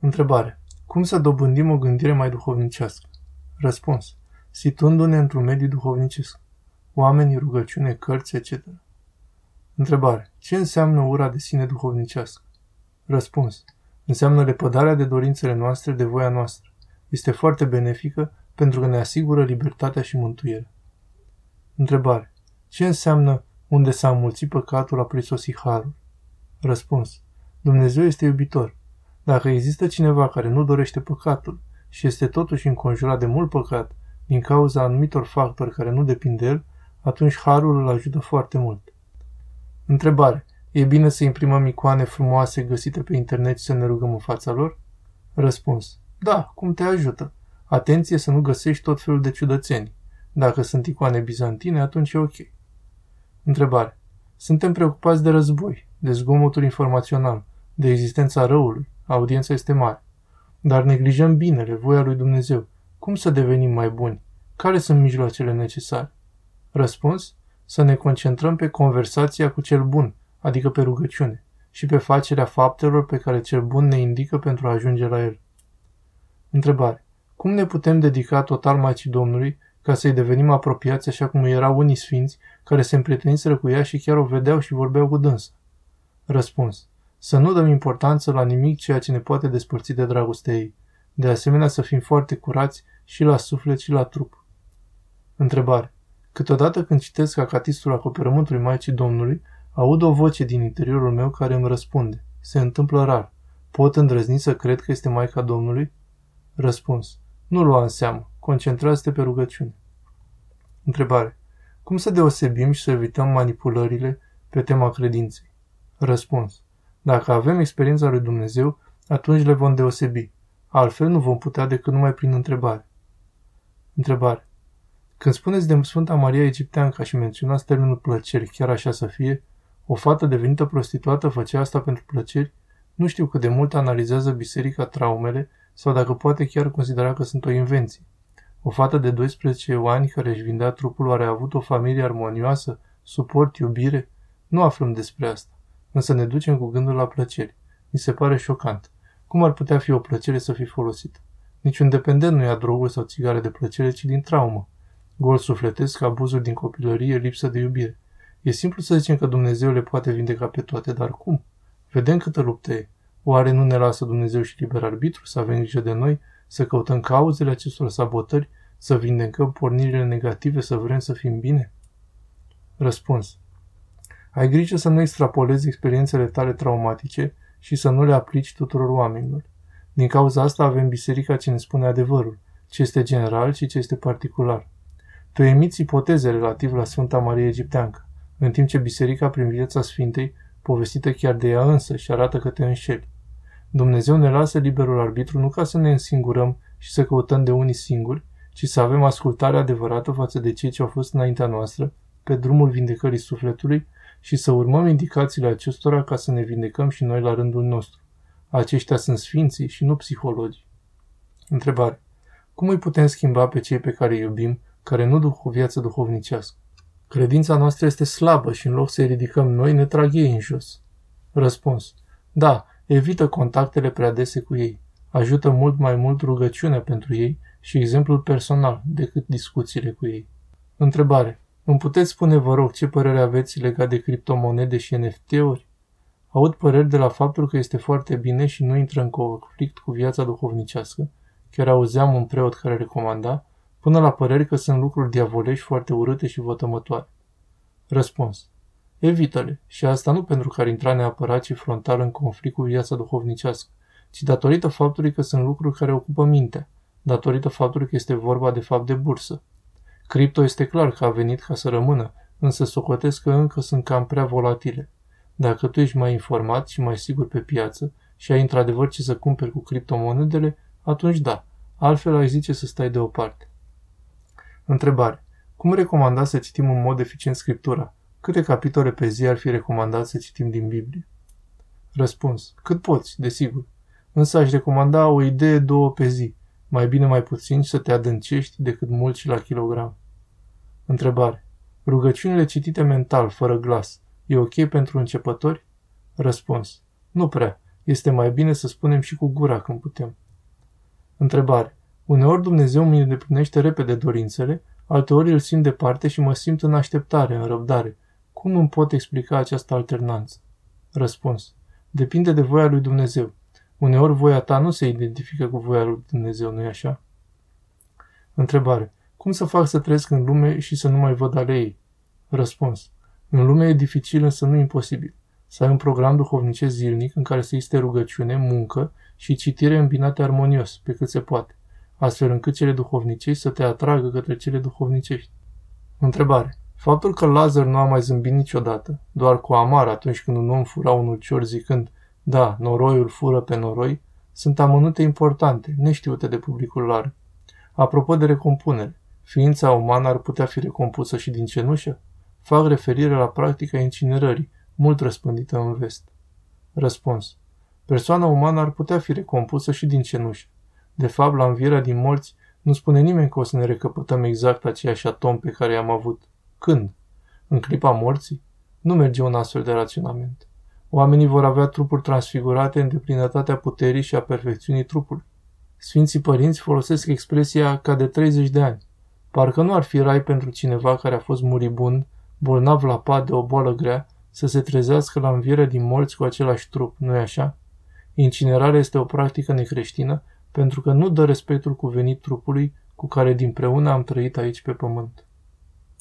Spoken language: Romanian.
Întrebare. Cum să dobândim o gândire mai duhovnicească? Răspuns. Situându-ne într-un mediu duhovnicesc. Oamenii, rugăciune, cărți, etc. Întrebare. Ce înseamnă ura de sine duhovnicească? Răspuns. Înseamnă lepădarea de dorințele noastre de voia noastră. Este foarte benefică pentru că ne asigură libertatea și mântuirea. Întrebare. Ce înseamnă unde s-a înmulțit păcatul a prisosi harul? Răspuns. Dumnezeu este iubitor. Dacă există cineva care nu dorește păcatul și este totuși înconjurat de mult păcat din cauza anumitor factori care nu depind de el, atunci harul îl ajută foarte mult. Întrebare. E bine să imprimăm icoane frumoase găsite pe internet și să ne rugăm în fața lor? Răspuns. Da, cum te ajută. Atenție să nu găsești tot felul de ciudățenii. Dacă sunt icoane bizantine, atunci e ok. Întrebare. Suntem preocupați de război, de zgomotul informațional, de existența răului. Audiența este mare. Dar neglijăm binele, voia lui Dumnezeu. Cum să devenim mai buni? Care sunt mijloacele necesare? Răspuns? Să ne concentrăm pe conversația cu cel bun, adică pe rugăciune, și pe facerea faptelor pe care cel bun ne indică pentru a ajunge la el. Întrebare. Cum ne putem dedica total Maicii Domnului ca să-i devenim apropiați așa cum erau unii sfinți care se împrieteniseră cu ea și chiar o vedeau și vorbeau cu dânsă? Răspuns. Să nu dăm importanță la nimic ceea ce ne poate despărți de dragostea ei. De asemenea să fim foarte curați și la suflet și la trup. Întrebare. Câteodată când citesc acatistul acoperământului Maicii Domnului, aud o voce din interiorul meu care îmi răspunde. Se întâmplă rar. Pot îndrăzni să cred că este Maica Domnului? Răspuns. Nu lua în seamă. Concentrați-te pe rugăciune. Întrebare. Cum să deosebim și să evităm manipulările pe tema credinței? Răspuns. Dacă avem experiența lui Dumnezeu, atunci le vom deosebi. Altfel nu vom putea decât numai prin întrebare. Întrebare. Când spuneți de Sfânta Maria Egipteanca și menționați termenul plăceri, chiar așa să fie, o fată devenită prostituată făcea asta pentru plăceri? Nu știu cât de mult analizează biserica traumele sau dacă poate chiar considera că sunt o invenție. O fată de 12 ani care își vindea trupul oare a avut o familie armonioasă, suport, iubire? Nu aflăm despre asta, însă ne ducem cu gândul la plăceri. Mi se pare șocant. Cum ar putea fi o plăcere să fi folosită? Niciun dependent nu ia droguri sau țigare de plăcere, ci din traumă. Gol sufletesc, abuzuri din copilărie, lipsă de iubire. E simplu să zicem că Dumnezeu le poate vindeca pe toate, dar cum? Vedem câtă luptă e. Oare nu ne lasă Dumnezeu și liber arbitru să avem grijă de noi, să căutăm cauzele acestor sabotări, să vindecăm pornirile negative, să vrem să fim bine? Răspuns. Ai grijă să nu extrapolezi experiențele tale traumatice și să nu le aplici tuturor oamenilor. Din cauza asta avem biserica ce ne spune adevărul, ce este general și ce este particular. Tu emiți ipoteze relativ la Sfânta Marie Egipteancă, în timp ce biserica, prin viața Sfintei, povestită chiar de ea însă și arată că te înșeli. Dumnezeu ne lasă liberul arbitru nu ca să ne însingurăm și să căutăm de unii singuri, ci să avem ascultare adevărată față de cei ce au fost înaintea noastră, pe drumul vindecării sufletului și să urmăm indicațiile acestora ca să ne vindecăm și noi la rândul nostru. Aceștia sunt sfinții și nu psihologi. Întrebare. Cum îi putem schimba pe cei pe care îi iubim, care nu duc o viață duhovnicească? Credința noastră este slabă și în loc să ridicăm noi, ne trag ei în jos. Răspuns. Da, evită contactele prea dese cu ei. Ajută mult mai mult rugăciunea pentru ei și exemplul personal decât discuțiile cu ei. Întrebare. Îmi puteți spune, vă rog, ce părere aveți legat de criptomonede și NFT-uri? Aud păreri de la faptul că este foarte bine și nu intră în conflict cu viața duhovnicească. Chiar auzeam un preot care recomanda, până la păreri că sunt lucruri diavolești foarte urâte și vătămătoare. Răspuns. Evită-le, și asta nu pentru că ar intra neapărat și frontal în conflict cu viața duhovnicească, ci datorită faptului că sunt lucruri care ocupă mintea, datorită faptului că este vorba de fapt de bursă. Cripto este clar că a venit ca să rămână, însă socotesc că încă sunt cam prea volatile. Dacă tu ești mai informat și mai sigur pe piață și ai într-adevăr ce să cumperi cu criptomonedele, atunci da, altfel ai zice să stai deoparte. Întrebare. Cum recomanda să citim în mod eficient Scriptura? Câte capitole pe zi ar fi recomandat să citim din Biblie? Răspuns. Cât poți, desigur. Însă aș recomanda o idee două pe zi. Mai bine mai puțin să te adâncești decât mult și la kilogram. Întrebare. Rugăciunile citite mental, fără glas, e ok pentru începători? Răspuns. Nu prea. Este mai bine să spunem și cu gura când putem. Întrebare. Uneori Dumnezeu mi îndeplinește repede dorințele, alteori îl simt departe și mă simt în așteptare, în răbdare. Cum îmi pot explica această alternanță? Răspuns. Depinde de voia lui Dumnezeu. Uneori voia ta nu se identifică cu voia lui Dumnezeu, nu-i așa? Întrebare. Cum să fac să trăiesc în lume și să nu mai văd ale ei? Răspuns. În lume e dificil, însă nu imposibil. Să ai un program duhovnicesc zilnic în care să existe rugăciune, muncă și citire îmbinate armonios, pe cât se poate, astfel încât cele duhovnicești să te atragă către cele duhovnicești. Întrebare. Faptul că Lazar nu a mai zâmbit niciodată, doar cu amar atunci când un om fura un ulcior zicând, da, noroiul fură pe noroi, sunt amănunte importante, neștiute de publicul larg. Apropo de recompunere, ființa umană ar putea fi recompusă și din cenușă? Fac referire la practica incinerării, mult răspândită în vest. Răspuns. Persoana umană ar putea fi recompusă și din cenușă. De fapt, la învierea din morți, nu spune nimeni că o să ne recăpătăm exact aceiași atom pe care i-am avut. Când? În clipa morții? Nu merge un astfel de raționament. Oamenii vor avea trupuri transfigurate în deplinătatea puterii și a perfecțiunii trupului. Sfinții părinți folosesc expresia ca de 30 de ani. Parcă nu ar fi rai pentru cineva care a fost muribund, bolnav la pat de o boală grea, să se trezească la înviere din morți cu același trup, nu-i așa? Incinerarea este o practică necreștină pentru că nu dă respectul cuvenit trupului cu care dinpreună am trăit aici pe pământ.